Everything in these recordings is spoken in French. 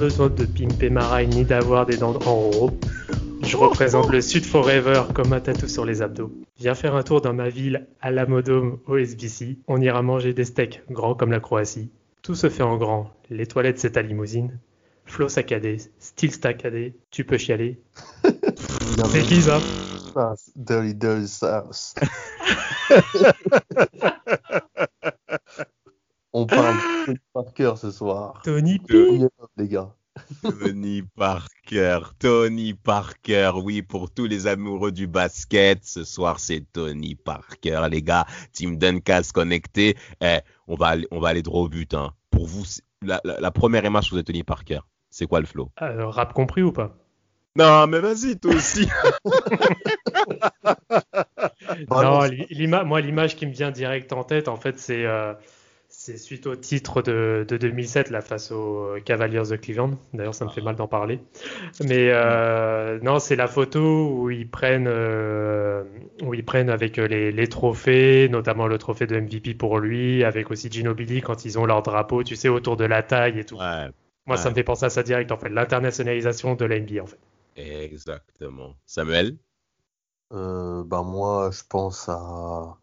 Besoin de pimper ma raille ni d'avoir des dents en haut. Je représente le Sud Forever comme un tatou sur les abdos. Viens faire un tour dans ma ville à la Modome au SBC. On ira manger des steaks grands comme la Croatie. Tout se fait en grand. Les toilettes c'est ta limousine. Flow saccadé, style staccadé, tu peux chialer. c'est qui ça Dirty Dirty Sauce. On parle de Parker ce soir. Tony P. Les gars. Tony Parker, Tony Parker, oui, pour tous les amoureux du basket, ce soir c'est Tony Parker, les gars, Team Duncast connecté, eh, on, va aller, on va aller droit au but, hein. pour vous, la, la- la première image vous êtes Tony Parker, c'est quoi le flow? Euh, rap compris ou pas? Non, mais vas-y, toi aussi. Non, moi l'image qui me vient direct en tête, en fait, c'est euh, c'est suite au titre de, de 2007, là, face aux Cavaliers de Cleveland. D'ailleurs, ça me fait mal d'en parler. Mais euh, non, c'est la photo où ils prennent, euh, où ils prennent avec les, les trophées, notamment le trophée de MVP pour lui, avec aussi Ginobili quand ils ont leur drapeau, tu sais, autour de la taille et tout. Ouais, Moi, ça me fait penser à ça direct, en fait, l'internationalisation de la NBA, en fait. exactement. Samuel? Euh, bah moi, je pense à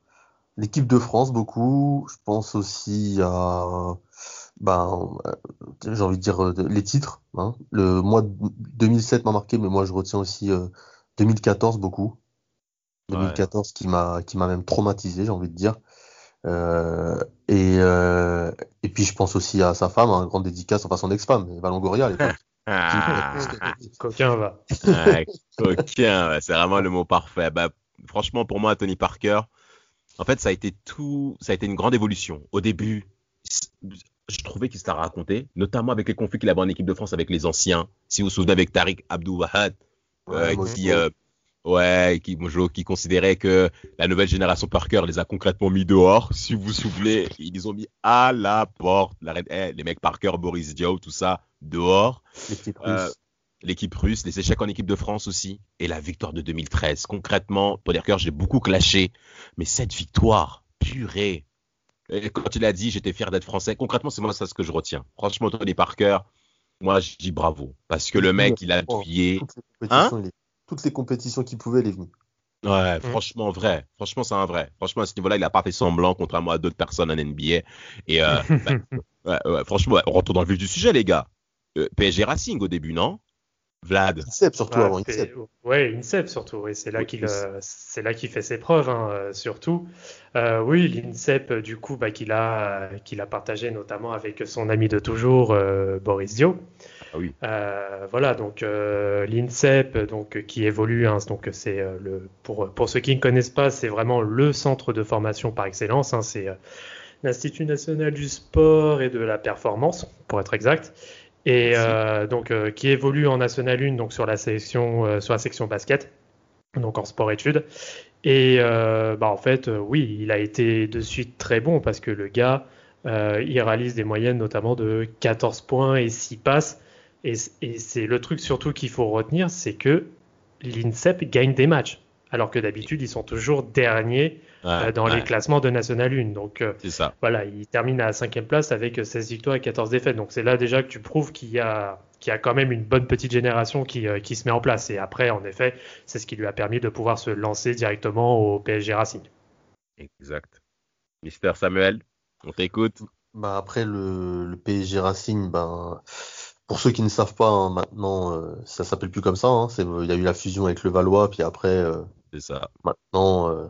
l'équipe de France beaucoup. Je pense aussi à, ben, euh, j'ai envie de dire euh, les titres. Hein. Le mois de 2007 m'a marqué, mais moi je retiens aussi euh, 2014 beaucoup. Ouais. 2014 qui m'a qui m'a même traumatisé, j'ai envie de dire. Euh, et euh, et puis je pense aussi à sa femme, un grande dédicace, enfin son ex-femme, Eva Longoria à l'époque. Ah, Coquin va. ouais, coquin, c'est vraiment le mot parfait. Bah, franchement, pour moi, Tony Parker, en fait, ça a été tout, ça a été une grande évolution. Au début, je trouvais qu'il s'était raconté, notamment avec les conflits qu'il avait en équipe de France avec les anciens. Si vous vous souvenez avec Tariq Abdou Wahad, euh, Ouais, qui, euh, ouais, qui, Mojo, qui considérait que la nouvelle génération Parker les a concrètement mis dehors. Si vous vous souvenez, ils les ont mis à la porte. La, reine- eh, les mecs Parker, Boris Diaw, tout ça, dehors Euh. L'équipe russe, les échecs en équipe de France aussi, et la victoire de 2013. Concrètement, Paul Erker, j'ai beaucoup clashé, mais cette victoire, purée. Et quand il a dit j'étais fier d'être français, concrètement, c'est moi ça ce que je retiens. Franchement, Tony Parker, moi je dis bravo, parce que le mec, il a Oh, appuyé. Toutes les compétitions, il est- toutes les compétitions qu'il pouvait, il est venu. Ouais, Mm. franchement vrai. Franchement, c'est un vrai. Franchement, à ce niveau-là, il a pas fait semblant, contrairement à d'autres personnes en NBA. Et euh, bah, ouais, ouais, franchement, ouais, rentrons dans le vif du sujet, les gars. Euh, PSG Racing au début, non? Vlad. Incep surtout Ouais, avant c'est- Incep. Ouais, INSEP surtout, oui, c'est là Oui, qu'il euh, c'est là qu'il fait ses preuves, hein, euh, surtout. Euh, oui, l'INSEP, euh, du coup, bah, qu'il a, qu'il a partagé notamment avec son ami de toujours, euh, Boris Dio. Ah oui. Euh, voilà, donc euh, l'INSEP, donc qui évolue, hein, donc c'est euh, le pour pour ceux qui ne connaissent pas, c'est vraiment le centre de formation par excellence. hein, c'est euh, l'Institut national du sport et de la performance, pour être exact. Et euh, donc euh, qui évolue en National 1, donc sur la section euh, sur la section basket, donc en sport études. Et bah en fait, oui, il a été de suite très bon parce que le gars, il réalise des moyennes notamment de 14 points et 6 passes. Et, et c'est le truc surtout qu'il faut retenir, c'est que l'INSEP gagne des matchs. Alors que d'habitude, ils sont toujours derniers Ouais, euh, dans ouais, les classements de National 1. Donc euh, C'est ça. voilà, il termine à la cinquième place avec 16 victoires et 14 défaites. Donc c'est là déjà que tu prouves qu'il y a, qu'il y a quand même une bonne petite génération qui, euh, qui se met en place. Et après, en effet, c'est ce qui lui a permis de pouvoir se lancer directement au PSG Racing. Exact. Mister Samuel, on t'écoute. Bah après le, le PSG Racing, ben pour ceux qui ne savent pas hein, maintenant, euh, ça s'appelle plus comme ça. Hein, il y a eu la fusion avec le Valois, puis après euh, C'est ça. maintenant euh,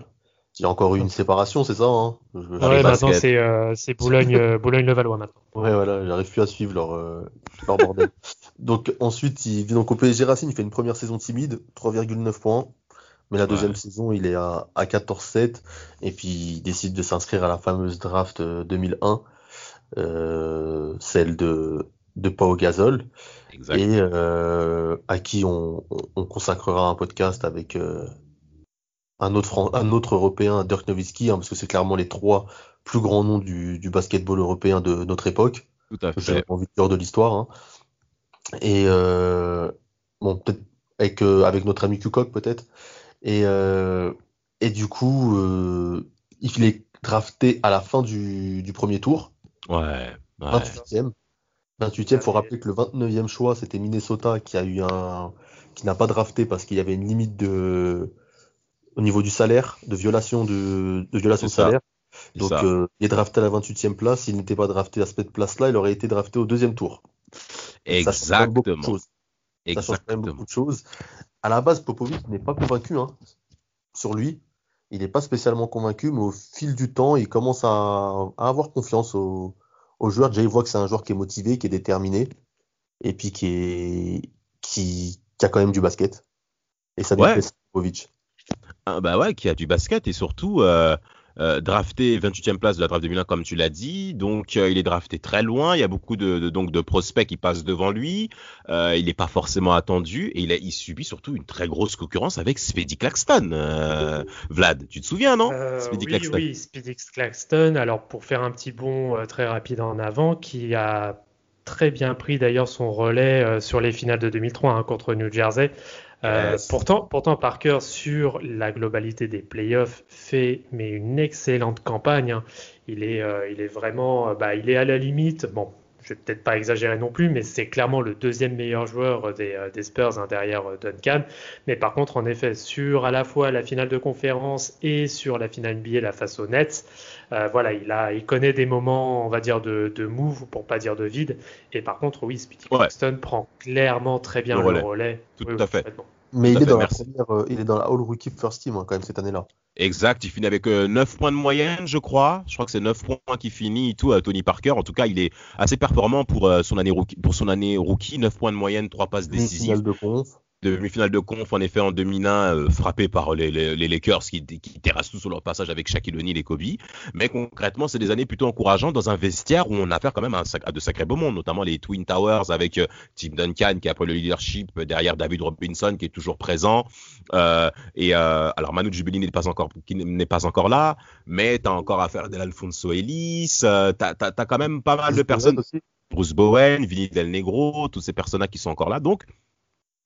il y a encore eu une séparation, c'est ça hein Ouais, maintenant c'est euh, c'est Boulogne, euh, Boulogne-le-Valois maintenant. Ouais, voilà, j'arrive plus à suivre leur, euh, leur bordel. donc ensuite, il vient donc au PSG Racing, il fait une première saison timide, 3,9 points, Mais la deuxième Ouais. saison, il est à, à 14-7 et puis il décide de s'inscrire à la fameuse draft euh, 2001, euh, celle de, de Pau Gasol, Exact. et euh, à qui on, on- on consacrera un podcast avec euh, un autre un autre Européen, Dirk Nowitzki, hein, parce que c'est clairement les trois plus grands noms du, du basketball européen de notre époque. Tout à J'ai fait. envie de dire de l'histoire. hein. Et euh, bon, peut-être avec, euh, avec notre ami Kukok, peut-être. Et, euh, et du coup, il est drafté à la fin du, du premier tour, Ouais. ouais. 28e. 28e, faut rappeler que le 29e choix, c'était Minnesota qui a eu un, qui n'a pas drafté parce qu'il y avait une limite de, au niveau du salaire, de violation de, de violation de salaire. Donc, euh, il est drafté à la 28e place. S'il n'était pas drafté à cette place-là, il aurait été drafté au deuxième tour. Ça change Exactement. Ça change quand même Exactement. beaucoup de choses. À la base, Popovic n'est pas convaincu hein, sur lui. Il n'est pas spécialement convaincu, mais au fil du temps, il commence à, à avoir confiance au, au joueur. Déjà, il voit que c'est un joueur qui est motivé, qui est déterminé, et puis qui, est, qui, qui a quand même du basket. Et ça lui Ouais. plaît, Popovic. Ah, bah ouais, qui a du basket et surtout euh, euh, drafté 28e place de la draft 2001 comme tu l'as dit. Donc euh, il est drafté très loin. Il y a beaucoup de, de- donc de prospects qui passent devant lui. Il n'est pas forcément attendu et il, a, il subit surtout une très grosse concurrence avec Speedy Claxton. Vlad, tu te souviens non? Speedy oui, Claxton. oui, Speedy Claxton. Alors, pour faire un petit bond très rapide en avant, qui a très bien pris d'ailleurs son relais euh, sur les finales de 2003 hein, contre New Jersey. Euh, Yes. pourtant, pourtant, Parker, sur la globalité des playoffs, fait mais une excellente campagne. hein. Il est, euh, il est vraiment, euh, bah, il est à la limite. Bon, je vais peut-être pas exagérer non plus, mais c'est clairement le deuxième meilleur joueur des, euh, des Spurs hein, derrière Duncan. Mais par contre, en effet, sur à la fois la finale de conférence et sur la finale NBA, la face aux Nets, euh, voilà, il a, il connaît des moments, on va dire, de, de move, pour pas dire de vide. Et par contre, oui, Speedy Ouais. Prend clairement très bien Le le relais. Tout Oui, à fait. Mais il est, fait, dans la première, euh, il est dans la All Rookie First Team hein, quand même cette année-là. Exact, il finit avec euh, 9 points de moyenne, je crois. Je crois que c'est 9 points qui finit tout à Tony Parker. En tout cas, il est assez performant pour euh, son année rookie, pour son année rookie, 9 points de moyenne, 3 passes décisives. Finale de conf. Demi-finale de conf en effet en 2001 euh, frappé par les, les, les Lakers qui, qui terrassent tout sur leur passage avec Shaquille O'Neal et Kobe mais concrètement c'est des années plutôt encourageantes dans un vestiaire où on a affaire quand même à, un sac- à de sacrés beaux mondes notamment les Twin Towers avec euh, Tim Duncan qui a pris le leadership euh, derrière David Robinson qui est toujours présent euh, et alors Manu Ginobili n'est pas encore n'est pas encore là mais t'as encore affaire à Alfonso Ellis t'as t'as t'as quand même pas mal de personnes aussi. Bruce Bowen, Vinny Del Negro, tous ces personnages qui sont encore là. Donc,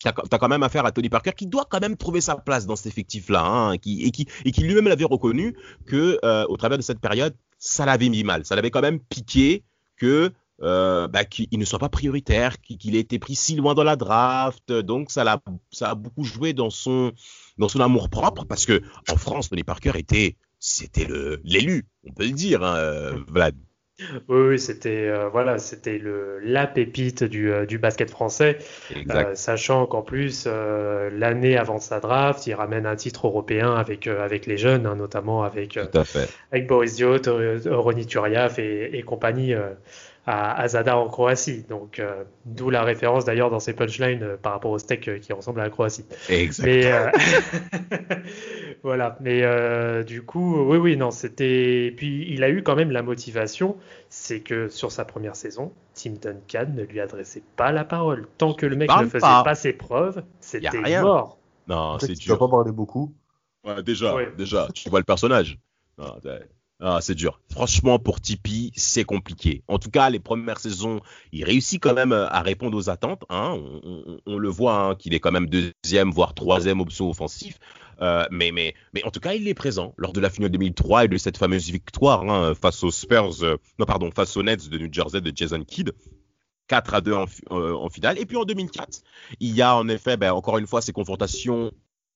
t'as as quand même affaire à Tony Parker qui doit quand même trouver sa place dans cet effectif-là, hein, qui, et qui, lui-même l'avait reconnu que euh, au travers de cette période, ça l'avait mis mal, ça l'avait quand même piqué que euh, bah, qu'il ne soit pas prioritaire, qu'il ait été pris si loin dans la draft. Donc, ça, l'a- ça a beaucoup joué dans son, dans son amour propre parce que en France, Tony Parker était, c'était l'élu, on peut le dire, hein, euh, Vlad. Oui, oui, c'était euh, voilà, c'était le la pépite du, euh, du basket français. Euh, sachant qu'en plus, euh, l'année avant sa draft, il ramène un titre européen avec, euh, avec les jeunes, hein, notamment avec, euh, avec Boris Diot, euh, Ronny Turiaf et, et compagnie euh, à, à Zadar en Croatie. Donc, euh, d'où la référence d'ailleurs dans ses punchlines euh, par rapport au steak euh, qui ressemble à la Croatie. Exact. Mais euh, voilà. Mais euh, du coup, oui, oui, non, c'était. Puis il a eu quand même la motivation, c'est que sur sa première saison, Tim Duncan ne lui adressait pas la parole. Tant que le mec ne faisait pas. pas, ses preuves, c'était rien. mort. Non, c'est dur. pas parler beaucoup. Ouais, déjà, Ouais. déjà, tu vois le personnage. Ah, Ah, c'est dur. Franchement, pour Tipeee, c'est compliqué. En tout cas, les premières saisons, il réussit quand même euh, à répondre aux attentes. Hein. On, le voit hein, qu'il est quand même deuxième, voire troisième option offensif. Euh, mais, en tout cas, il est présent lors de la finale 2003 et de cette fameuse victoire hein, face aux Spurs, euh, non pardon, face aux Nets de New Jersey de Jason Kidd. 4 à 2 en, fi- euh, en finale. Et puis en 2004, il y a en effet, ben, encore une fois, ces confrontations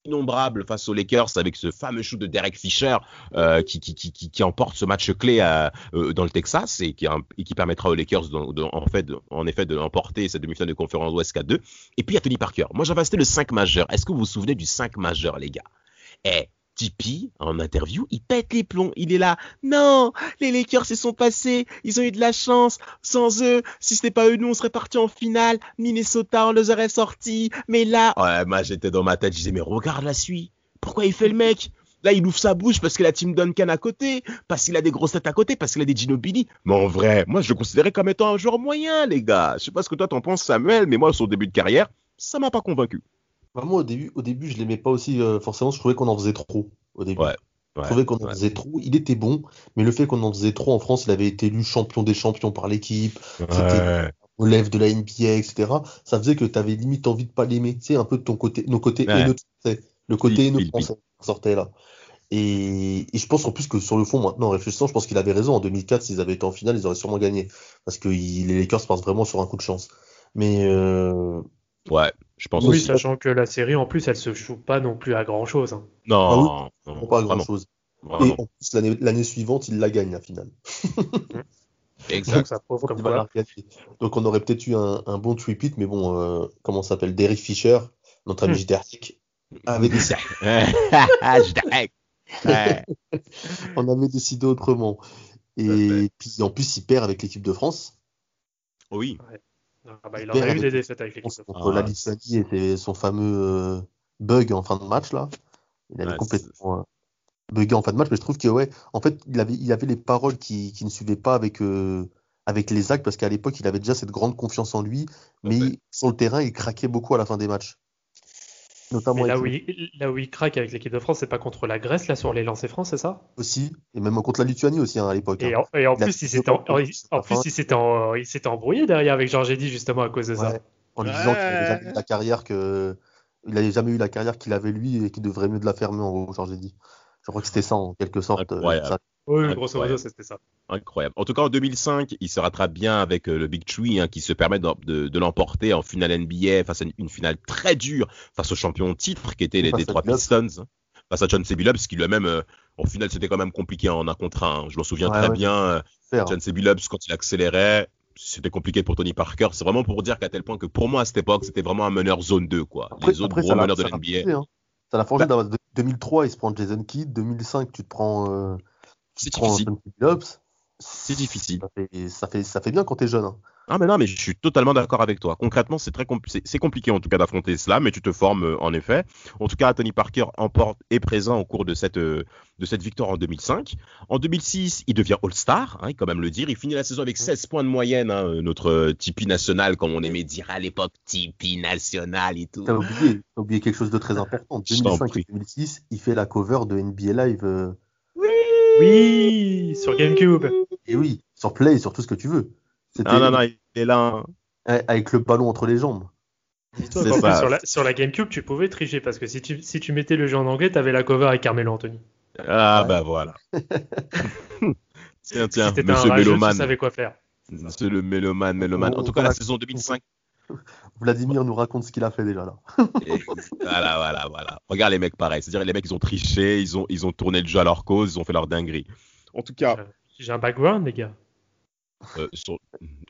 innombrables face aux Lakers avec ce fameux shoot de Derek Fisher euh, qui, emporte ce match clé euh, dans le Texas et qui, et qui permettra aux Lakers en, fait, effet de emporter cette demi-finale de conférence Ouest 4-2. Et puis il y Tony Parker. Moi j'avais resté le 5 majeur. Est-ce que vous vous souvenez du 5 majeur les gars? Eh, Tipeee, en interview, il pète les plombs. Il est là. Non, les Lakers se sont passés. Ils ont eu de la chance. Sans eux, si c'était pas eux, nous, on serait partis en finale. Minnesota, on les aurait sortis. Mais là, ouais, moi, j'étais dans ma tête. Je disais, mais regarde la suite. Pourquoi il fait le mec? Là, il ouvre sa bouche parce qu'il a Tim Duncan à côté, parce qu'il a des grosses têtes à côté, parce qu'il a des Ginobili. Mais en vrai, moi, je le considérais comme étant un joueur moyen, les gars. Je sais pas ce que toi t'en penses, Samuel, mais moi, son début de carrière, ça m'a pas convaincu. Bah, moi, au début, au début, je l'aimais pas aussi. euh, forcément, je trouvais qu'on en faisait trop au début. Ouais, Je ouais, trouvais qu'on en ouais. faisait trop. Il était bon, mais le fait qu'on en faisait trop en France, il avait été élu champion des champions par l'équipe, Ouais. relève de la NBA, etc. Ça faisait que tu avais limite envie de pas l'aimer. Tu sais, un peu de ton côté, nos côtés Ouais. haineux français. Le côté oui, oui. français sortait là. Et, et je pense en plus que sur le fond, maintenant, en réfléchissant, je pense qu'il avait raison. En 2004, s'ils avaient été en finale, ils auraient sûrement gagné. Parce que il- les Lakers passent vraiment sur un coup de chance. Mais euh, Ouais, je pense Oui, aussi. sachant que la série, en plus, elle se joue pas non plus à grand chose. hein. Non, non, pas vraiment, grand chose. Et vraiment. en plus, l'année suivante, il la gagne, la finale. Exact. Donc ça prouve comme. Donc on aurait peut-être eu un, un bon repeat, mais bon, euh, comment ça s'appelle? Derek Fisher, notre ami Hmm. Jderek, avait décidé, on avait décidé autrement. Et puis en plus, il perd avec l'équipe de France. Oui. Ah bah, il Il en a eu des défaites avec l'équipe France de France. contre la Ah, et c'est son fameux euh, bug en fin de match là. Il avait Ouais, complètement euh, bugué en fin de match, mais je trouve que ouais, en fait, il avait, il avait les paroles qui, qui ne suivaient pas avec, euh, avec les actes parce qu'à l'époque, il avait déjà cette grande confiance en lui, mais sur le terrain, il craquait beaucoup à la fin des matchs. Notamment Mais là où, il, là où il craque avec l'équipe de France, c'est pas contre la Grèce, là, sur les lancers francs, c'est ça? Aussi, et même contre la Lituanie aussi hein, à l'époque. Et hein. en, et plus, il s'était en, embrouillé derrière avec Georges Eddy, justement, à cause de ça. Ouais, en lui disant qu'il n'avait Ouais. jamais eu la carrière que il n'avait jamais eu la carrière qu'il avait lui et qu'il devrait mieux de la fermer en gros, dit. Je crois que c'était ça en quelque sorte. euh, ça. Oui, Incroyable. grosso modo, c'était ça. Incroyable. En tout cas, en 2005, il se rattrape bien avec euh, le Big Tree hein, qui se permet de, de- de l'emporter en finale NBA face à une, une finale très dure face au champion titre qui était les Detroit. Pistons. hein, Face à John C. Billups qui lui-même, euh, en finale, c'était quand même compliqué en un contre un. Je m'en souviens Ouais, très ouais. bien. euh. John C. Billups, quand il accélérait, c'était compliqué pour Tony Parker. C'est vraiment pour dire qu'à tel point que pour moi, à cette époque, c'était vraiment un meneur zone 2. Quoi. Après, les autres après, gros ça l'a meneurs de l'NBA. forgé, hein. Ça l'a forgé d'avoir- de- 2003, il se prend Jason Kidd. 2005, tu te prends, euh, C'est difficile. C'est difficile. Ça fait, ça fait, ça fait bien quand t'es jeune. hein. Ah mais non, mais je suis totalement d'accord avec toi. Concrètement, c'est très compl- c'est compliqué en tout cas d'affronter cela, mais tu te formes euh, en effet. En tout cas, Tony Parker emporte est présent au cours de cette euh, de cette victoire en 2005. En 2006, il devient All-Star, hein, il quand même le dire. Il finit la saison avec 16 points de moyenne, hein, euh, notre euh, Tipeee national, comme on aimait dire à l'époque, Tipeee national et tout. T'as oublié, oublié quelque chose de très important. Je t'en 2005 prie. et 2006, il fait la cover de NBA Live. euh, Oui, sur GameCube. et oui, sur Play, sur tout ce que tu veux. Non, non, non, il est là. hein. avec le ballon entre les jambes. Dis-toi ça. sur la, sur la GameCube, tu pouvais tricher parce que si tu, si tu mettais le jeu en anglais, t'avais la cover avec Carmelo Anthony. Ah Ouais. bah voilà. tiens, tiens, si t'étais un monsieur rageux, tu Méloman. savais quoi faire. Monsieur le Mélomane, Mélomane. En tout cas, la saison 2005, Vladimir nous raconte ce qu'il a fait déjà là. Et voilà, voilà, voilà. Regarde les mecs pareil. C'est-à-dire les mecs, ils ont triché, ils ont, ils ont tourné le jeu à leur cause, ils ont fait leur dinguerie. En tout cas, J'ai un background, les gars. euh, sur-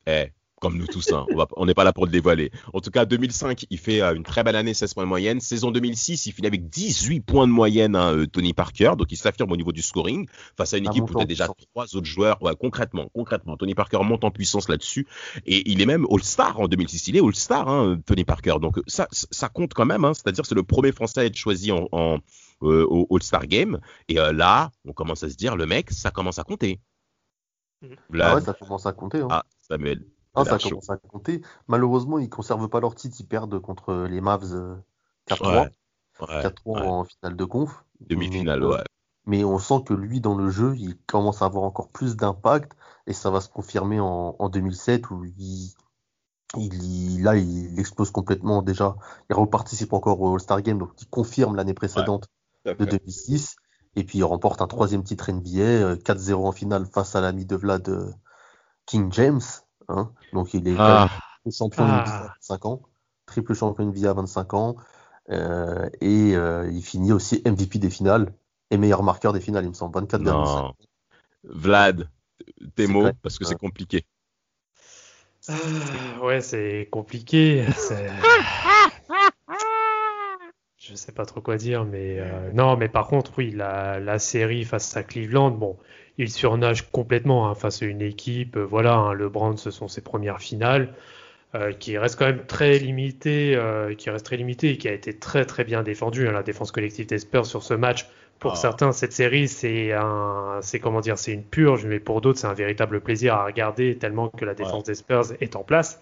eh, comme nous tous, hein, on n'est pas là pour le dévoiler. En tout cas, 2005, il fait euh, une très belle année, 16 points de moyenne. Saison 2006, il finit avec 18 points de moyenne, hein, euh, Tony Parker. Donc, il s'affirme au niveau du scoring face à une Ah, équipe où monte en il y a déjà trois autres joueurs. Ouais, concrètement, concrètement, Tony Parker monte en puissance là-dessus. Et il est même All-Star en 2006. Il est All-Star, hein, Tony Parker. Donc, ça, ça compte quand même. Hein, C'est-à-dire, c'est le premier Français à être choisi en, en, euh, au All-Star Game. Et euh, là, on commence à se dire, le mec, ça commence à compter. Vlad. Ah ouais, ça commence à compter. Hein. Ah, Samuel. Ah, ça commence à compter. Malheureusement, ils conservent pas leur titre. Ils perdent contre les Mavs euh, 4-3. Ouais. Ouais, 4-3 ouais. en finale de conf. Demi-finale, Mais, euh, ouais. Mais on sent que lui, dans le jeu, il commence à avoir encore plus d'impact. Et ça va se confirmer en, en 2007 où il, il, là, il explose complètement déjà. Il reparticipe encore au All-Star Game. Donc, il confirme l'année précédente de 2006. Et puis, il remporte un troisième titre NBA, euh, 4-0 en finale face à l'ami de Vlad, euh, King James. Hein. Donc, il est Ah, triple champion Ah. NBA à 25 ans. Triple champion NBA à 25 ans. Euh, et euh, il finit aussi MVP des finales et meilleur marqueur des finales, il me semble. 24 non. Vlad, tes mots, vrai. parce que c'est compliqué. Ah, ouais, c'est compliqué. c'est- Je sais pas trop quoi dire, mais euh, non, mais par contre, oui, la, la série face à Cleveland, bon, il surnage complètement hein, face à une équipe. euh, voilà, hein, le ce sont ses premières finales. euh, qui reste quand même très limité, euh, qui reste très limité et qui a été très très bien défendu. Hein, la défense collective des Spurs sur ce match. Pour Ah. certains, cette série, c'est un, c'est comment dire, c'est une purge, mais pour d'autres, c'est un véritable plaisir à regarder tellement que la défense des Spurs est en place.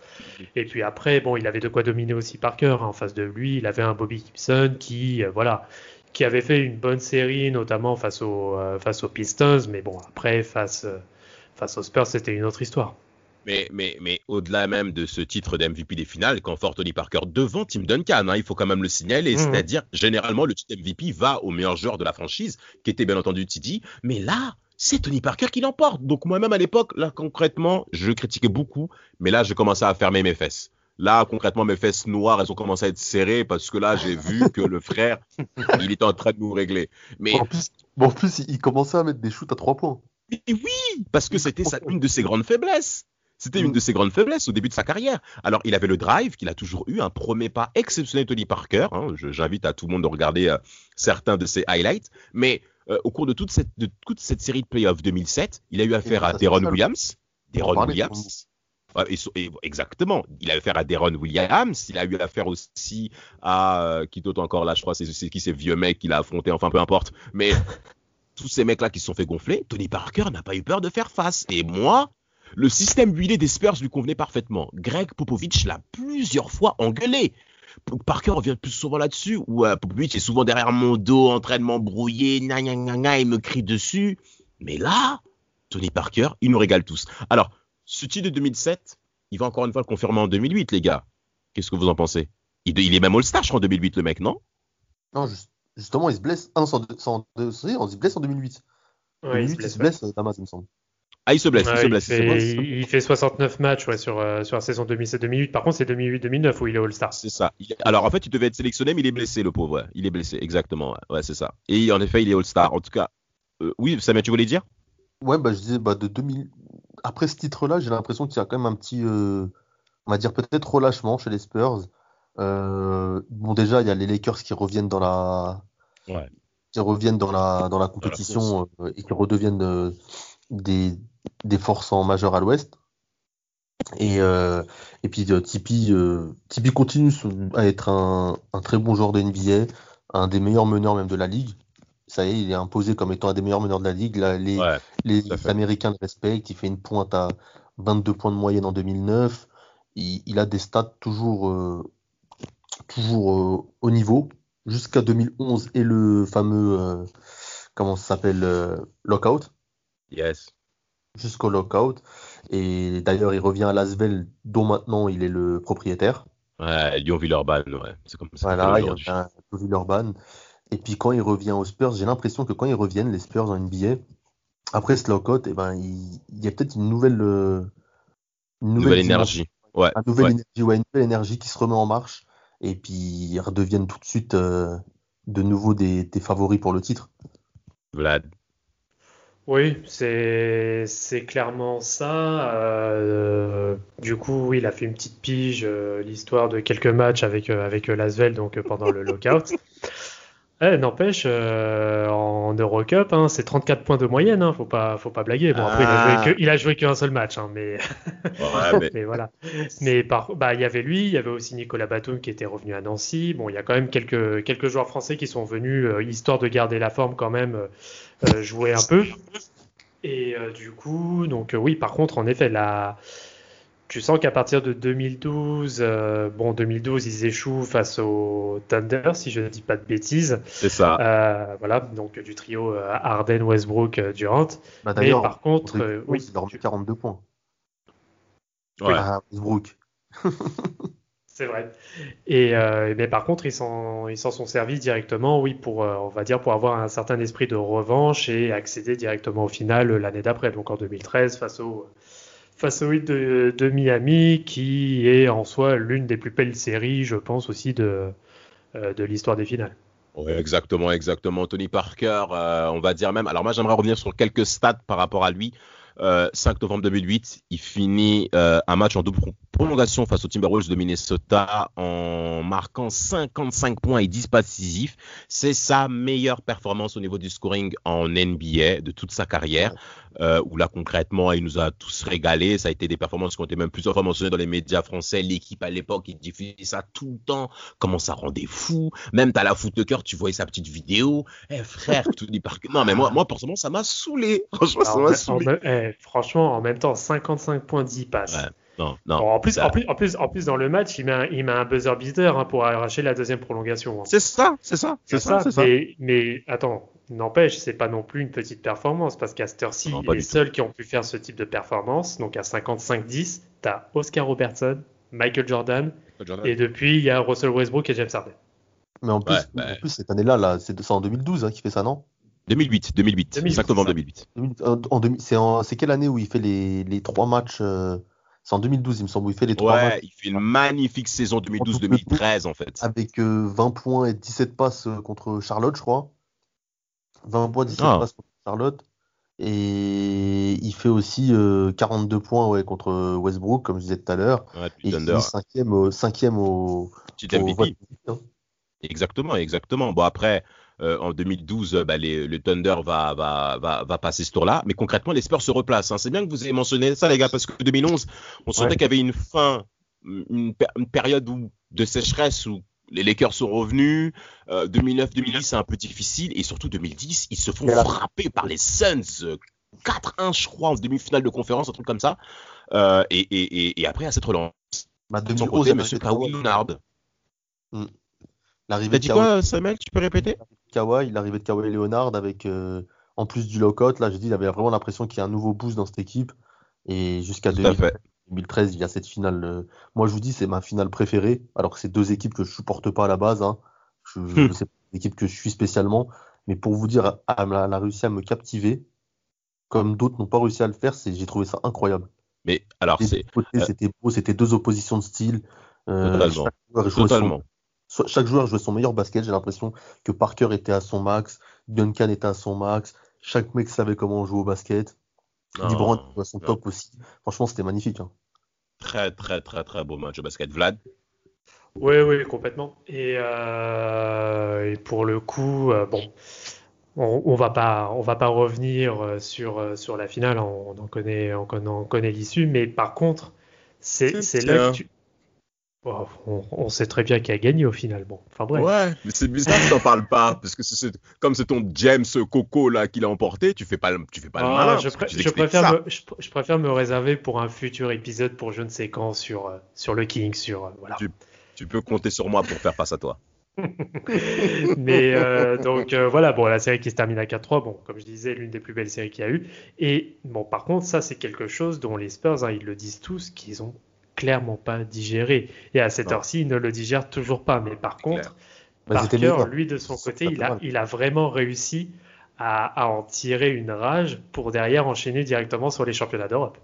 Et puis après, bon, il avait de quoi dominer aussi Parker hein, en face de lui. Il avait un Bobby Gibson qui, euh, voilà, qui avait fait une bonne série, notamment face aux, euh, face aux Pistons, mais bon, après face, euh, face aux Spurs, c'était une autre histoire. Mais, mais, mais au-delà même de ce titre d'MVP des finales, quand fort Tony Parker devant Tim Duncan, hein, il faut quand même le signaler. Mhm. C'est-à-dire, généralement, le titre MVP va au meilleur joueur de la franchise, qui était bien entendu Tidi. Mais là, c'est Tony Parker qui l'emporte. Donc moi-même à l'époque, là concrètement, je critiquais beaucoup, mais là, je commençais à fermer mes fesses. Là, concrètement, mes fesses noires, elles ont commencé à être serrées parce que là, j'ai vu que le frère, il était en train de nous régler. Mais En plus, bon, en plus, il commençait à mettre des shoots à trois points. Mais oui, parce que c'était une de ses grandes faiblesses. C'était une Mm. de ses grandes faiblesses au début de sa carrière. Alors, il avait le drive qu'il a toujours eu, un premier pas exceptionnel Tony Parker. hein. Je- J'invite à tout le monde de regarder euh, certains de ses highlights. Mais euh, au cours de toute cette, de toute cette série de playoffs 2007, il a eu affaire à Deron. Williams. Deron Williams. Exactement. Il a eu affaire à Deron Williams. Il a eu affaire aussi à euh, qui d'autre encore là, je crois, c'est qui ces vieux mecs qu'il a affronté. Enfin, peu importe. Mais tous ces mecs-là qui se sont fait gonfler, Tony Parker n'a pas eu peur de faire face. Et moi, le système huilé des Spurs lui convenait parfaitement. Greg Popovich l'a plusieurs fois engueulé. Parker revient plus souvent là-dessus, où euh, Popovich est souvent derrière mon dos, en train de m'embrouiller, gna gna gna gna, il me crie dessus. Mais là, Tony Parker, il nous régale tous. Alors, ce titre de 2007, il va encore une fois le confirmer en 2008, les gars. Qu'est-ce que vous en pensez? Il, il est même All-Star, je crois, en 2008, le mec, non? Non, juste- justement, il se blesse. Ah non, c'est en, on se blesse en 2008. Ouais, 2008, il se blesse, euh, Damas, il me semble. Ah, il se blesse, il se il, blesse. fait, bon, il- il fait 69 matchs ouais, sur, euh, sur la saison 2007-2008. Par contre, c'est 2008-2009 où il est All-Star. C'est ça. Il Alors en fait, il devait être sélectionné, mais il est blessé, le pauvre. ouais. Il est blessé, exactement. Ouais, Ouais, c'est ça. Et en effet, il est All-Star. En tout cas, euh, oui, Samuel, tu voulais dire? Ouais, bah, je disais, bah, de 2000... après ce titre-là, j'ai l'impression qu'il y a quand même un petit, euh, on va dire peut-être relâchement chez les Spurs. Euh, bon, déjà, il y a les Lakers qui reviennent dans la, Ouais. qui reviennent dans la, dans la compétition euh, et qui redeviennent des, des forces en majeur à l'Ouest. Et, et puis Tipeee, Tipeee continue à être un, un très bon joueur de NBA, un des meilleurs meneurs même de la ligue. Ça y est, il est imposé comme étant un des meilleurs meneurs de la ligue. Là, les, Ouais. Américains le respectent. Il fait une pointe à 22 points de moyenne en 2009. Il, il a des stats toujours, euh, toujours euh, au niveau jusqu'à 2011 et le fameux, euh, comment ça s'appelle, lockout, Yes. jusqu'au lockout. Et d'ailleurs, il revient à Lasvel, dont maintenant il est le propriétaire. Ouais, Lyon-Villeurbanne, ouais. C'est comme ça. Voilà, il aujourd'hui. revient à Villeurbanne. Et puis quand il revient aux Spurs, j'ai l'impression que quand ils reviennent, les Spurs en NBA, après ce lockout, eh ben, il, il y a peut-être une nouvelle, euh, une Nouvelle énergie. Ouais. une nouvelle ouais. énergie, ouais, une nouvelle énergie qui se remet en marche. Et puis ils redeviennent tout de suite euh, de nouveau des, des favoris pour le titre. Vlad. Oui, c'est c'est clairement ça. Euh, du coup, oui, il a fait une petite pige, euh, l'histoire de quelques matchs avec euh, avec Lasvel, donc euh, pendant le lockout. Eh, n'empêche, euh, en Eurocup, hein, c'est 34 points de moyenne, hein, faut pas faut pas blaguer. Bon, après, il a Ah. joué que- il a joué qu'un seul match, hein, mais Ouais, mais mais voilà. Mais par, bah, il y avait lui, il y avait aussi Nicolas Batum qui était revenu à Nancy. Bon, il y a quand même quelques, quelques joueurs français qui sont venus, euh, histoire de garder la forme quand même, euh, jouer un peu. Et du coup, donc oui, par contre, en effet, là, tu sens qu'à partir de 2012, euh, bon, 2012, ils échouent face au Thunder, si je ne dis pas de bêtises. c'est ça. Euh, voilà, donc du trio euh, Harden, Westbrook, Durant. Bah, Mais D'ailleurs, par contre, euh, 2011, oui, il leur met 42 points. Ouais. À Westbrook. C'est vrai. Et euh, mais par contre, ils s'en ils s'en sont servis directement, oui, pour euh, on va dire pour avoir un certain esprit de revanche et accéder directement au final euh, l'année d'après, donc en 2013 face au face de, Miami, qui est en soi l'une des plus belles séries, je pense aussi de euh, l'histoire des finales. Exactement, exactement. Tony Parker, euh, on va dire même. Alors moi, j'aimerais revenir sur quelques stats par rapport à lui. Euh, 5 novembre 2008, il finit euh, un match en double pro- prolongation face aux Timberwolves de Minnesota en marquant 55 points et 10 passes décisifs. C'est sa meilleure performance au niveau du scoring en NBA de toute sa carrière. euh, où là concrètement il nous a tous régalé. Ça a été des performances qui ont été même plusieurs fois mentionnées dans les médias français. L'équipe à l'époque il diffusait ça tout le temps. Comment ça rendait fou? Même t'as la foot de cœur, tu voyais sa petite vidéo. Eh frère, tout dit par Non mais moi, moi personnellement ça m'a saoulé. Franchement ça m'a saoulé. Franchement en même temps 55 points 10 passes. Ouais. Non, non. en, plus, en, plus, en, plus, en plus, dans le match, il met un, il met un buzzer beater hein, pour arracher la deuxième prolongation. Hein. C'est ça, c'est ça, c'est ça. ça, ça. Mais, mais, attends, n'empêche, c'est pas non plus une petite performance parce qu'à cette heure-ci, les seuls qui ont pu faire ce type de performance, donc à 55-10, t'as Oscar Robertson, Michael Jordan, Jordan, et depuis, il y a Russell Westbrook et James Harden. Mais en plus, ouais, bah... en plus cette année-là, là, c'est en 2012 hein, qui fait ça, non? 2008, 2008, 2008 5 novembre 2008. 2008 en, c'est quelle année où il fait les, les trois matchs euh... C'est en 2012, il me semble, où il fait les trois ouais, matchs. il fait une magnifique saison 2012-2013, en fait. Avec euh, 20 points et 17 passes contre Charlotte, je crois. 20 points, 17 Ah. passes contre Charlotte. Et il fait aussi euh, 42 points ouais, contre Westbrook, comme je disais tout à l'heure. Ouais, Et puis il finit cinquième, au- cinquième au, Petit au MVP. vote. hein. Exactement, exactement. Bon, après, euh, en 2012, euh, bah, les- le Thunder va, va, va, va passer ce tour-là. Mais concrètement, les Spurs se replacent. hein. C'est bien que vous ayez mentionné ça, les gars, parce que 2011, on sentait Ouais. qu'il y avait une fin, une, pér- une période où, de sécheresse où les Lakers sont revenus. Euh, 2009-2010, c'est un peu difficile. Et surtout 2010, ils se font frapper par les Suns. euh, 4-1, je crois, en demi-finale de conférence, un truc comme ça. Euh, et, et, et, et après, à cette relance, Bah, sans 2011, compter l'arrivée Monsieur de Kawhi. Kawhi Leonard. L'arrivée T'as de dit Kawhi, quoi, Samuel Tu peux répéter? Kawhi, l'arrivée de Kawhi Leonard avec, euh, en plus du lockout, là, j'ai dit, il avait vraiment l'impression qu'il y a un nouveau boost dans cette équipe. Et jusqu'à Tout à 2000 fait. 2013, il y a cette finale. euh, Moi, je vous dis, c'est ma finale préférée, alors que c'est deux équipes que je supporte pas à la base. Hein. Je, je, Hmm. c'est pas une équipe que je suis spécialement, mais pour vous dire, elle a, elle a réussi à me captiver, comme d'autres n'ont pas réussi à le faire. C'est, j'ai trouvé ça incroyable. Mais alors, c'est euh, C'était beau, c'était deux oppositions de style. Euh, Totalement. totalement. Chaque joueur jouait son meilleur basket. J'ai l'impression que Parker était à son max, Duncan était à son max. Chaque mec savait comment jouer au basket. LeBron jouait à son top aussi. Franchement, c'était magnifique. hein. Très, très, très, très beau match de basket. Vlad? Oui, oui, complètement. Et, euh, et pour le coup, euh, bon, on, on va pas, on va pas revenir euh, sur, sur la finale, on, en connaît, on connaît, on connaît l'issue, mais par contre, c'est, c'est là que tu... On, on sait très bien qui a gagné au final. Bon, enfin bref. Ouais, mais c'est bizarre que t'en parles pas, parce que c'est, comme c'est ton James Coco là qui l'a emporté, tu fais pas, le- tu fais pas le Ah, malin. je, préfère me, je, pr- je préfère me réserver pour un futur épisode pour je ne sais quand sur, euh, sur le King, sur euh, voilà. Tu- Tu peux compter sur moi pour faire face à toi. Mais euh, donc voilà, bon, la série qui se termine à 4-3, bon, comme je disais, l'une des plus belles séries qu'il y a eu. Et bon, par contre, ça, c'est quelque chose dont les Spurs, hein, ils le disent tous, qu'ils ont clairement pas digéré. Et à cette heure-ci, ils ne le digèrent toujours pas. Mais par contre, Bah, Parker, lui, de son côté, il a, il a vraiment réussi à, à en tirer une rage pour derrière enchaîner directement sur les championnats d'Europe.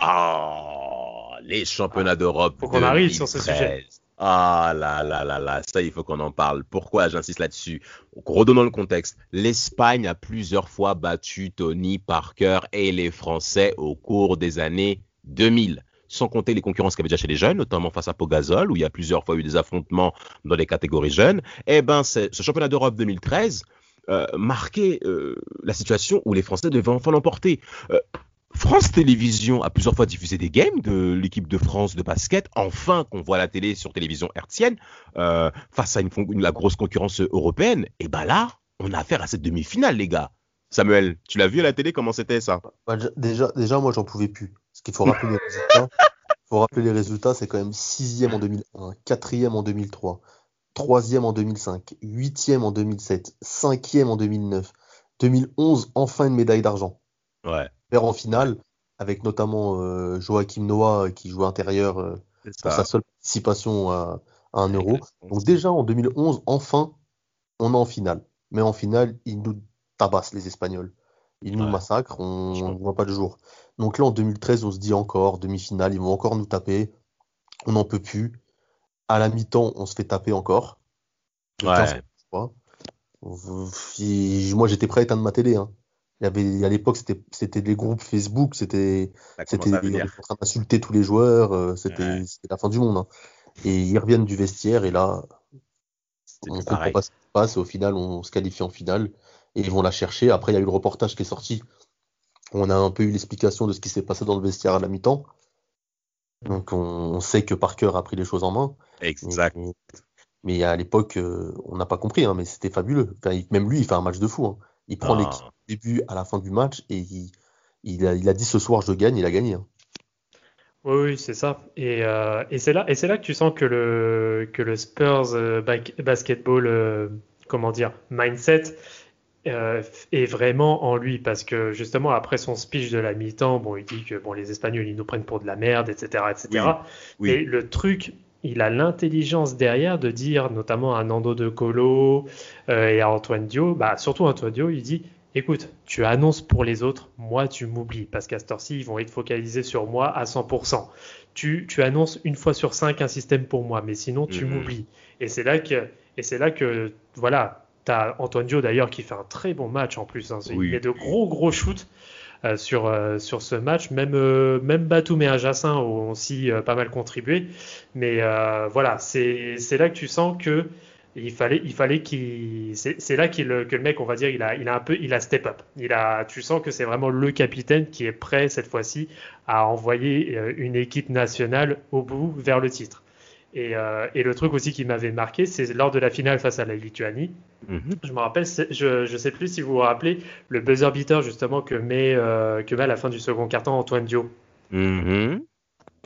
Ah, les championnats d'Europe. Faut qu'on arrive sur ce 2013. sujet. Ah là là là là, ça il faut qu'on en parle. Pourquoi j'insiste là-dessus? Redonnons le contexte. L'Espagne a plusieurs fois battu Tony Parker et les Français au cours des années 2000. Sans compter les concurrences qu'il y avait déjà chez les jeunes, notamment face à Pogazol, où il y a plusieurs fois eu des affrontements dans les catégories jeunes. Eh ben, ce championnat d'Europe 2013 euh, marquait euh, la situation où les Français devaient enfin l'emporter. Euh, France Télévisions a plusieurs fois diffusé des games de l'équipe de France de basket. Enfin, qu'on voit la télé sur télévision hertzienne face à une, la grosse concurrence européenne. Et ben là, on a affaire à cette demi-finale, les gars. Samuel, tu l'as vu à la télé comment c'était ça? Bah, déjà, déjà, moi, j'en pouvais plus. Parce qu'il faut rappeler les résultats. faut rappeler les résultats, c'est quand même sixième en 2001, quatrième en 2003, troisième en 2005, huitième en 2007, cinquième en 2009, 2011, enfin une médaille d'argent. Ouais, en finale, avec notamment euh, Joachim Noah qui joue intérieur euh, pour sa seule participation à, à un euro. Donc déjà en 2011, enfin, on est en finale. Mais en finale, ils nous tabassent, les Espagnols. Ils nous Ouais. massacrent, on ne voit pas le jour. Donc là, en 2013, on se dit encore, demi-finale, ils vont encore nous taper. On n'en peut plus. À la mi-temps, on se fait taper encore. De Ouais. 15 fois. Et Moi, j'étais prêt à éteindre ma télé. hein. Il y avait, à l'époque, c'était, c'était des groupes Facebook, c'était, Ça c'était, on était en train d'insulter tous les joueurs, euh, c'était, Ouais. la fin du monde. hein. Et ils reviennent du vestiaire, et là, on plus comprend pas ce qui se passe, et au final, on se qualifie en finale, et ils vont la chercher. Après, il y a eu le reportage qui est sorti, on a un peu eu l'explication de ce qui s'est passé dans le vestiaire à la mi-temps. Donc on, on sait que Parker a pris les choses en main. Exact. Mais, mais à l'époque, euh, on n'a pas compris, hein, mais c'était fabuleux. Enfin, il- même lui, il fait un match de fou. hein. Il prend Ah. l'équipe du début à la fin du match et il, il a, il a dit ce soir je gagne, il a gagné. hein. Oui, oui, c'est ça. Et, euh, et c'est là, et c'est là que tu sens que le, que le Spurs euh, basketball, euh, comment dire, mindset euh, est vraiment en lui. Parce que justement, après son speech de la mi-temps, bon, il dit que bon, les Espagnols, ils nous prennent pour de la merde, etc., etc. Oui. Et le truc, il a l'intelligence derrière de dire, notamment à Nando De Colo euh, et à Antoine Dio, bah, surtout Antoine Dio, il dit Écoute, tu annonces pour les autres, moi tu m'oublies, parce qu'à cette heure-ci, ils vont être focalisés sur moi à 100%. Tu, tu annonces une fois sur cinq un système pour moi, mais sinon tu Mhm. m'oublies. Et c'est là que, et c'est là que, voilà, tu as Antoine Dio d'ailleurs qui fait un très bon match en plus. hein. Oui. Il met de gros gros shoots euh, sur, euh, sur ce match. Même, euh, même Batum et Ajacin ont aussi euh, pas mal contribué. Mais voilà, c'est là que tu sens que il fallait, il fallait qu'il. C'est là que le mec, on va dire, il a, il a un peu, il a step up. Il a, tu sens que c'est vraiment le capitaine qui est prêt cette fois-ci à envoyer une équipe nationale au bout vers le titre. Et, euh, et le truc aussi qui m'avait marqué, c'est lors de la finale face à la Lituanie. Mhm. Je me rappelle, je ne sais plus si vous vous rappelez, le buzzer beater justement que met, euh, que met à la fin du second carton Antoine Dio, Mhm.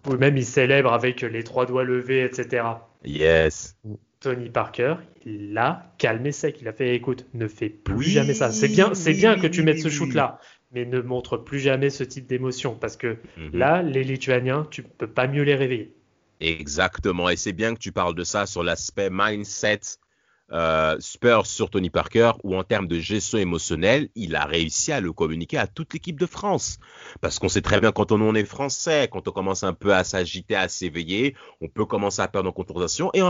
où même il célèbre avec les trois doigts levés, etc. Yes. Tony Parker, il l'a calmé sec. Il a fait, écoute, ne fais plus Oui, jamais ça. C'est bien, c'est oui, bien oui, que tu mettes ce shoot-là, mais ne montre plus jamais ce type d'émotion parce que Mhm. là, les Lituaniens, tu peux pas mieux les réveiller. Exactement. Et c'est bien que tu parles de ça sur l'aspect mindset euh, Spurs sur Tony Parker, où en termes de gestion émotionnelle, il a réussi à le communiquer à toute l'équipe de France. Parce qu'on sait très bien quand on, est français, quand on commence un peu à s'agiter, à s'éveiller, on peut commencer à perdre en concentration et,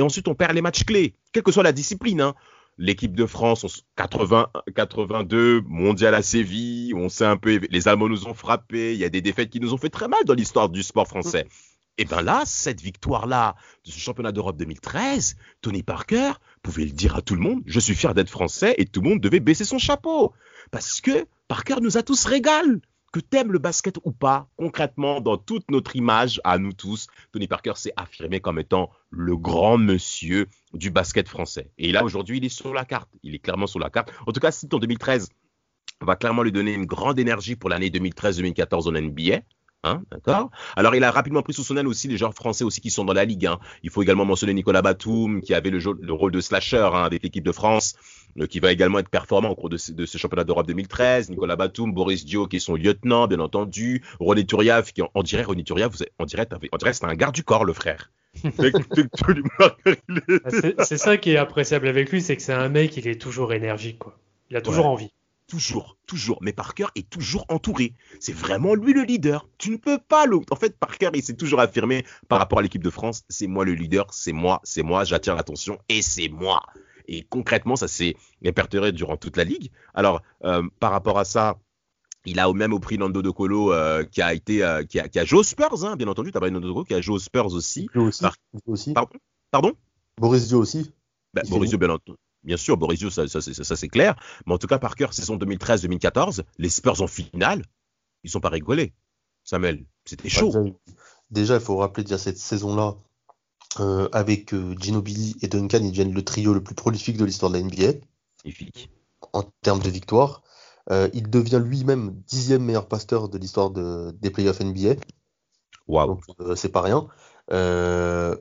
ensuite on perd les matchs clés, quelle que soit la discipline. Hein. L'équipe de France, on s- 80, 82, mondial à Séville, on s'est un peu, les Allemands nous ont frappés, il y a des défaites qui nous ont fait très mal dans l'histoire du sport français. Et bien là, cette victoire-là de ce championnat d'Europe 2013, Tony Parker pouvait le dire à tout le monde, je suis fier d'être français et tout le monde devait baisser son chapeau. Parce que Parker nous a tous régal. Que t'aimes le basket ou pas, concrètement, dans toute notre image à nous tous, Tony Parker s'est affirmé comme étant le grand monsieur du basket français. Et là, aujourd'hui, il est sur la carte. Il est clairement sur la carte. En tout cas, si en 2013, on va clairement lui donner une grande énergie pour l'année 2013-2014 en NBA. Hein, d'accord Alors, il a rapidement pris sous son aile aussi les joueurs français aussi qui sont dans la ligue. Hein. Il faut également mentionner Nicolas Batum, qui avait le, jeu- le rôle de slasher hein, avec l'équipe de France, euh, qui va également être performant au cours de ce, de ce championnat d'Europe 2013. Nicolas Batum, Boris Dio, qui est son lieutenant, bien entendu. René Turiaf, qui, on dirait, René Turiaf, vous- on dirait, on dirait c'est un garde du corps, le frère. Ah, C'est c'est ça qui est appréciable avec lui, c'est que c'est un mec, il est toujours énergique, quoi. Il a toujours Ouais. envie. Toujours, toujours. Mais Parker est toujours entouré. C'est vraiment lui le leader. Tu ne peux pas le. En fait, Parker, il s'est toujours affirmé par rapport à l'équipe de France. C'est moi le leader, c'est moi, c'est moi, j'attire l'attention et c'est moi. Et concrètement, ça s'est répertorié durant toute la ligue. Alors, euh, par rapport à ça, il a au même au prix Nando De Colo euh, qui a été, euh, qui, a, qui a joué aux Spurs, hein, bien entendu. Tu as parlé de Nando De Colo qui a joué aux Spurs aussi. Dio aussi. Par- Dio aussi. Pardon? Pardon? Boris Dio aussi. bah, Il fait Borisio, bien, entendu. Bien sûr, Borisio, ça, ça, c'est- ça, c'est clair. Mais en tout cas, Parker, saison 2013-2014, les Spurs en finale, ils sont pas rigolés. Samuel, c'était chaud. déjà, il faut rappeler déjà cette saison-là, euh, avec euh, Ginobili et Duncan, ils deviennent le trio le plus prolifique de l'histoire de la NBA Magnifique. en termes de victoires. Euh, il devient lui-même dixième meilleur pasteur de l'histoire de, des playoffs NBA. Waouh. Donc, euh, c'est pas rien. Euh,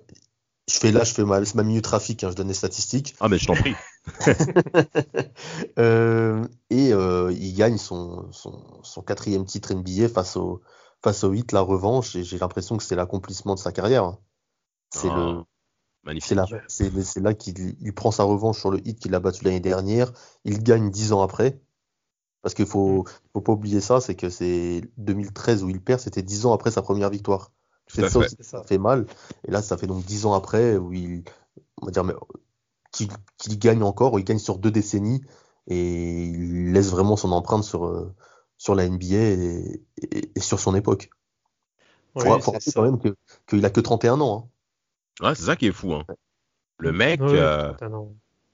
je fais là, je fais ma, ma minute trafic, hein, je donne les statistiques. Ah, mais je t'en prie. Euh, et euh, il gagne son, son, son quatrième titre NBA face au, face au Heat, la revanche, et j'ai l'impression que c'est l'accomplissement de sa carrière. C'est Ah, le, Magnifique. c'est là, c'est, c'est là qu'il il prend sa revanche sur le Heat qu'il a battu l'année dernière. Il gagne dix ans après. Parce qu'il faut, faut pas oublier ça, c'est que c'est 2013 où il perd, c'était dix ans après sa première victoire. C'est ça fait. aussi, ça fait mal. Et là, ça fait donc dix ans après où il, on va dire, mais, qu'il gagne encore, il gagne sur deux décennies et il laisse vraiment son empreinte sur, euh, sur la NBA et, et- et sur son époque. Oui, faut, rappeler quand même que, qu'il a que 31 ans. Ouais, c'est ça qui est fou. Hein. Le mec, Ouais, euh,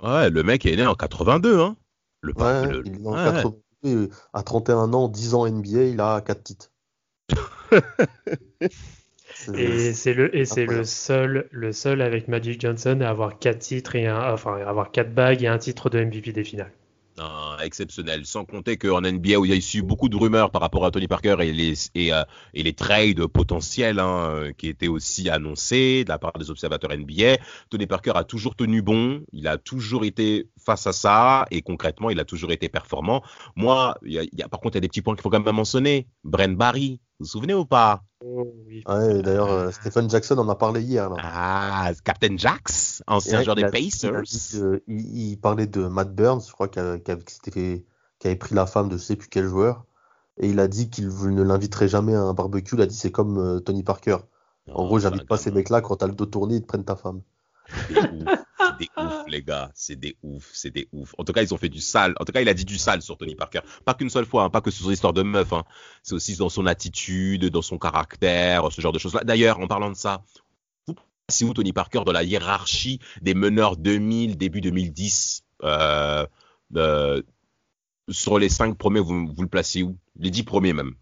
ouais, le mec est né en 82. Hein. Le, Hein. Ouais, le- il est en ouais, 82. euh, à 31 ans, 10 ans NBA, il a 4 titres. C'est- Et c'est le, et c'est le seul, le seul avec Magic Johnson à avoir quatre titres et un, enfin, à avoir quatre bagues et un titre de MVP des finales. Non, exceptionnel. Sans compter qu'en NBA, où il y a eu beaucoup de rumeurs par rapport à Tony Parker et les, et, euh, et les trades potentiels hein, euh, qui étaient aussi annoncés de la part des observateurs NBA, Tony Parker a toujours tenu bon. Il a toujours été face à ça et concrètement, il a toujours été performant. Moi, il y a, il y a- par contre, il y a des petits points qu'il faut quand même mentionner. Brent Barry, vous vous souvenez ou pas? Oh, oui. Ouais, d'ailleurs, euh, Stephen Jackson en a parlé hier. Là. Ah, Captain Jax, ancien joueur des il Pacers. que- il, il parlait de Matt Burns, je crois, qui avait, qui avait- qui s'était fait- qui avait pris la femme de je sais plus quel joueur. Et il a dit qu'il ne l'inviterait jamais à un barbecue. Il a dit c'est comme euh, Tony Parker. En gros, j'invite pas ces mecs-là quand t'as le dos tourné, ils te prennent ta femme. Des ouf, des ouf, les gars. C'est des ouf, c'est des ouf. En tout cas, ils ont fait du sale. En tout cas, il a dit du sale sur Tony Parker. Pas qu'une seule fois, hein, pas que sur son histoire de meuf. Hein. C'est aussi dans son attitude, dans son caractère, ce genre de choses-là. D'ailleurs, en parlant de ça, vous c'est où Tony Parker dans la hiérarchie des meneurs 2000, début 2010 euh, euh, Sur les cinq premiers, vous, vous le placez où? Les dix premiers même.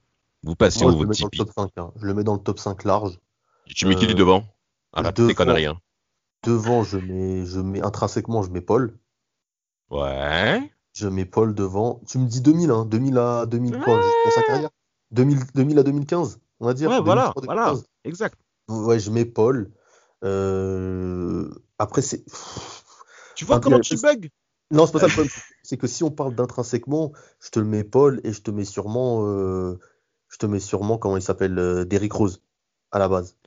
Vous placez Moi, où je le mets dans le top 5. hein. Je le mets dans le top 5 large. Tu mets qui Euh, devant? Arrête devant. tes conneries. Hein. Devant, je mets, je mets intrinsèquement, je mets Paul. Ouais. Je mets Paul devant. Tu me dis 2000, hein. 2000 à 2000 quoi, jusqu'à sa carrière 2000, 2000 à 2015, on va dire. Ouais, voilà, 2003, voilà. 2015. Exact. Ouais, je mets Paul. Euh, Après, c'est. Tu vois Enfin, comment tu bugs? Non, c'est pas ça le problème. C'est que si on parle d'intrinsèquement, je te le mets Paul et je te mets sûrement. euh, Je te mets sûrement, comment il s'appelle euh, Derrick Rose, à la base.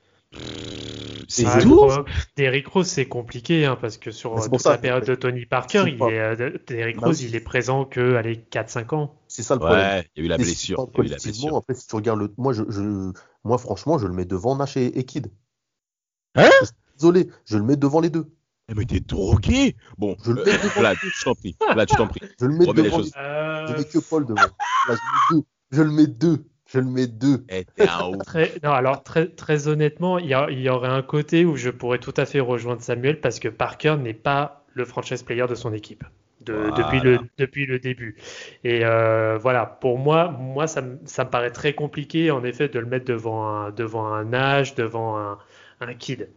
C'est Ah, tout Derrick Rose, c'est compliqué hein, parce que sur c'est toute ça. la période de Tony Parker, C'est il pas- est, euh, Derrick Bah Rose, il est présent que allez, 4-5 ans. C'est ça le problème. Ouais, il y a eu la Et si tu blessure. parles Il y a eu la collectivement, blessure. après, si tu regardes le. Moi, je, je- moi franchement, je le mets devant Nash et, et Kid. Hein Désolé, je le mets devant les deux. Eh, mais t'es drogué Bon, Je le euh, mets devant. là, je t'en prie. Là, tu t'en prie. Je le mets Remets les devant. choses. les- Euh, Je mets que Paul devant. Là, je, mets deux. je le mets deux. Je le mets deux. Eh, t'es un ouf. Très, non, alors très, très honnêtement, il y, aurait un côté où je pourrais tout à fait rejoindre Samuel parce que Parker n'est pas le franchise player de son équipe de- Voilà. depuis, le, depuis le début. Et euh, voilà, pour moi, moi ça, me- ça me paraît très compliqué en effet de le mettre devant un, devant un Nash, devant un, un Kid.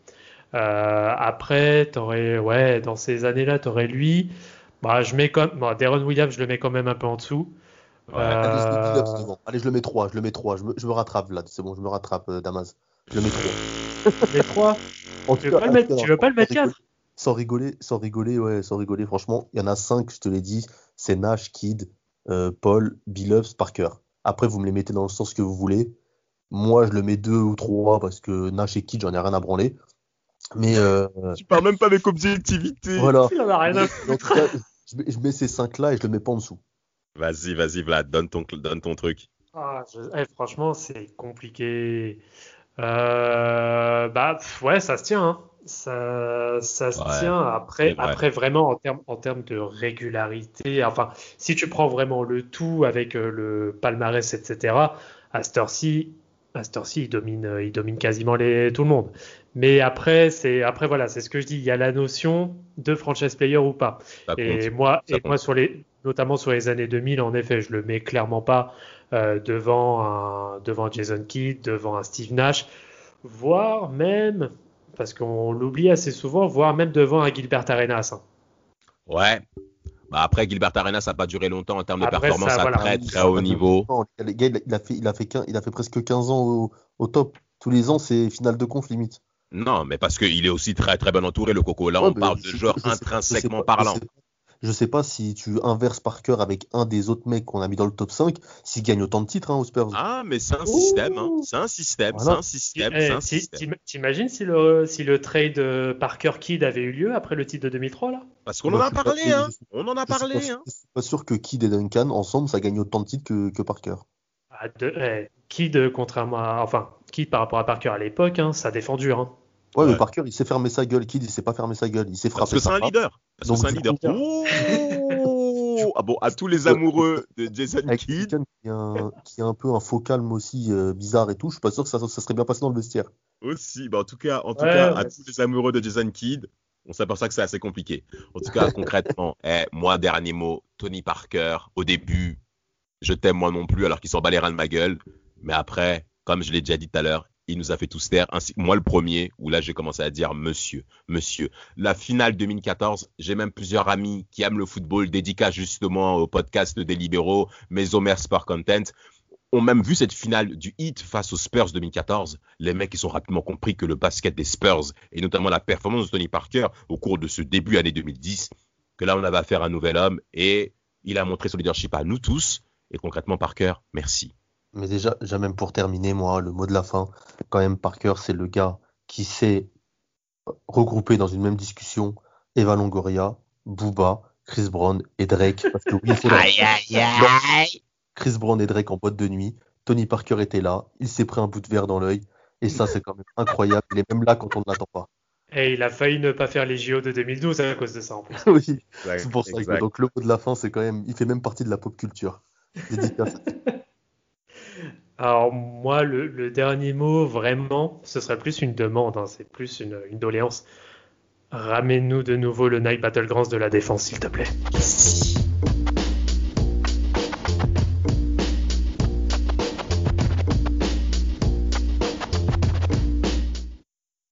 Euh, après, t'aurais, ouais, dans ces années-là, tu aurais lui. Bah, je mets comme, bon, Williams, je le mets quand même un peu en dessous. Ouais. Euh, Allez, je mets Billups devant. Allez, je le mets trois. Je le mets trois. Je me, je me rattrape là. C'est bon, je me rattrape, euh, Damas. Je le mets trois. les trois. En Tu tout veux cas, pas le tout tu cas, veux pas le mettre sans rigoler- 4 Sans rigoler, sans rigoler, ouais, sans rigoler. Franchement, il y en a cinq, je te l'ai dit. C'est Nash, Kid, euh, Paul, Billups, Parker. Après, vous me les mettez dans le sens que vous voulez. Moi, je le mets deux ou trois parce que Nash et Kid, j'en ai rien à branler. Mais euh, Tu parles même pas avec objectivité. voilà. Il en a rien à cas, je mets, je mets ces cinq-là et je le mets pas en dessous. Vas-y, vas-y, Vlad, donne ton, donne ton truc. Ah, je- eh, franchement, c'est compliqué. Euh, bah ouais, ça se tient. hein. Ça, ça se Ouais, tient. Après, vraiment en termes en de régularité. Enfin, si tu prends vraiment le tout avec euh, le palmarès, etc. À cette heure-ci, à cette heure-ci, il domine, euh, il domine quasiment les, tout le monde. Mais après, c'est après voilà, c'est ce que je dis. Il y a la notion de franchise player ou pas. Ça Et compte. moi, Ça et moi sur les, notamment sur les années 2000, en effet, je le mets clairement pas euh, devant un, devant Jason Kidd, devant un Steve Nash, voire même, parce qu'on l'oublie assez souvent, voire même devant un Gilbert Arenas. hein. Ouais. Bah après, Gilbert Arenas, ça n'a pas duré longtemps en termes de Après, performance ça, à voilà. très très haut niveau. Gars, il a, fait, il a fait, quin- il a fait presque 15 ans au, au top. Tous les ans, c'est finale de conf limite. Non, mais parce qu'il est aussi très très bien entouré, le Coco. Là, Ouais, on parle de joueurs intrinsèquement pas- parlant. Je sais, pas si tu inverses Parker avec un des autres mecs qu'on a mis dans le top 5, s'il gagne autant de titres hein, aux Spurs. Ah, mais c'est un système, hein. C'est un système, Voilà. c'est un système, Eh, c'est un ti- système. t'im- T'imagines si le, si le trade euh, Parker Kidd avait eu lieu après le titre de 2003 là? Parce qu'on en a parlé, je- hein. je- On en a Je suis pas parlé, sûr- hein. Je suis pas sûr que Kidd et Duncan, ensemble, ça gagne autant de titres que, que Parker. Ah, de- eh, Kidd, contrairement à. Enfin, Kidd par rapport à Parker à l'époque, hein, ça défend dur. hein. Ouais, Ouais. mais Parker, il sait fermer sa gueule. Kidd, il sait pas fermer sa gueule. Il sait Parce frapper. que c'est un frappe. leader. Parce que c'est un leader. Oh ah bon, à tous les amoureux de Jason Avec Kidd, qui, a un- qui a un peu un faux calme aussi euh, bizarre et tout, je suis pas sûr que ça, ça serait bien passé dans le vestiaire. aussi. Bah, en tout cas, en tout Ouais, cas, ouais. à tous les amoureux de Jason Kidd, on s'aperçoit que c'est assez compliqué. En tout cas, concrètement, eh, moi, dernier mot, Tony Parker, au début, je t'aime moi non plus, alors qu'il s'en bat les reins de ma gueule. Mais après, comme je l'ai déjà dit tout à l'heure, il nous a fait tous taire, ainsi moi le premier, où là j'ai commencé à dire monsieur, monsieur. La finale 2014, j'ai même plusieurs amis qui aiment le football, dédicace justement au podcast des libéraux, mes Omer Sport Content, ont même vu cette finale du hit face aux Spurs 2014. Les mecs, ils ont rapidement compris que le basket des Spurs, et notamment la performance de Tony Parker au cours de ce début année 2010, que là on avait affaire à un nouvel homme, et il a montré son leadership à nous tous, et concrètement Parker, merci. Mais déjà, déjà même pour terminer, moi, le mot de la fin, quand même, Parker, c'est le gars qui sait regrouper dans une même discussion Eva Longoria, Booba, Chris Brown et Drake. Parce que oui, Aïe, aïe, aïe. Chris Brown et Drake en boîte de nuit. Tony Parker était là. Il s'est pris un bout de verre dans l'œil. Et ça, c'est quand même incroyable. Il est même là quand on ne l'attend pas. Et il a failli ne pas faire les JO de 2012 à cause de ça en plus. oui, c'est pour ça. que- donc le mot de la fin, c'est quand même. Il fait même partie de la pop culture. Dédicace. Alors moi, le, dernier mot, vraiment, ce serait plus une demande, hein, c'est plus une, une doléance. Ramène-nous de nouveau le Night Battlegrounds de la défense, s'il te plaît.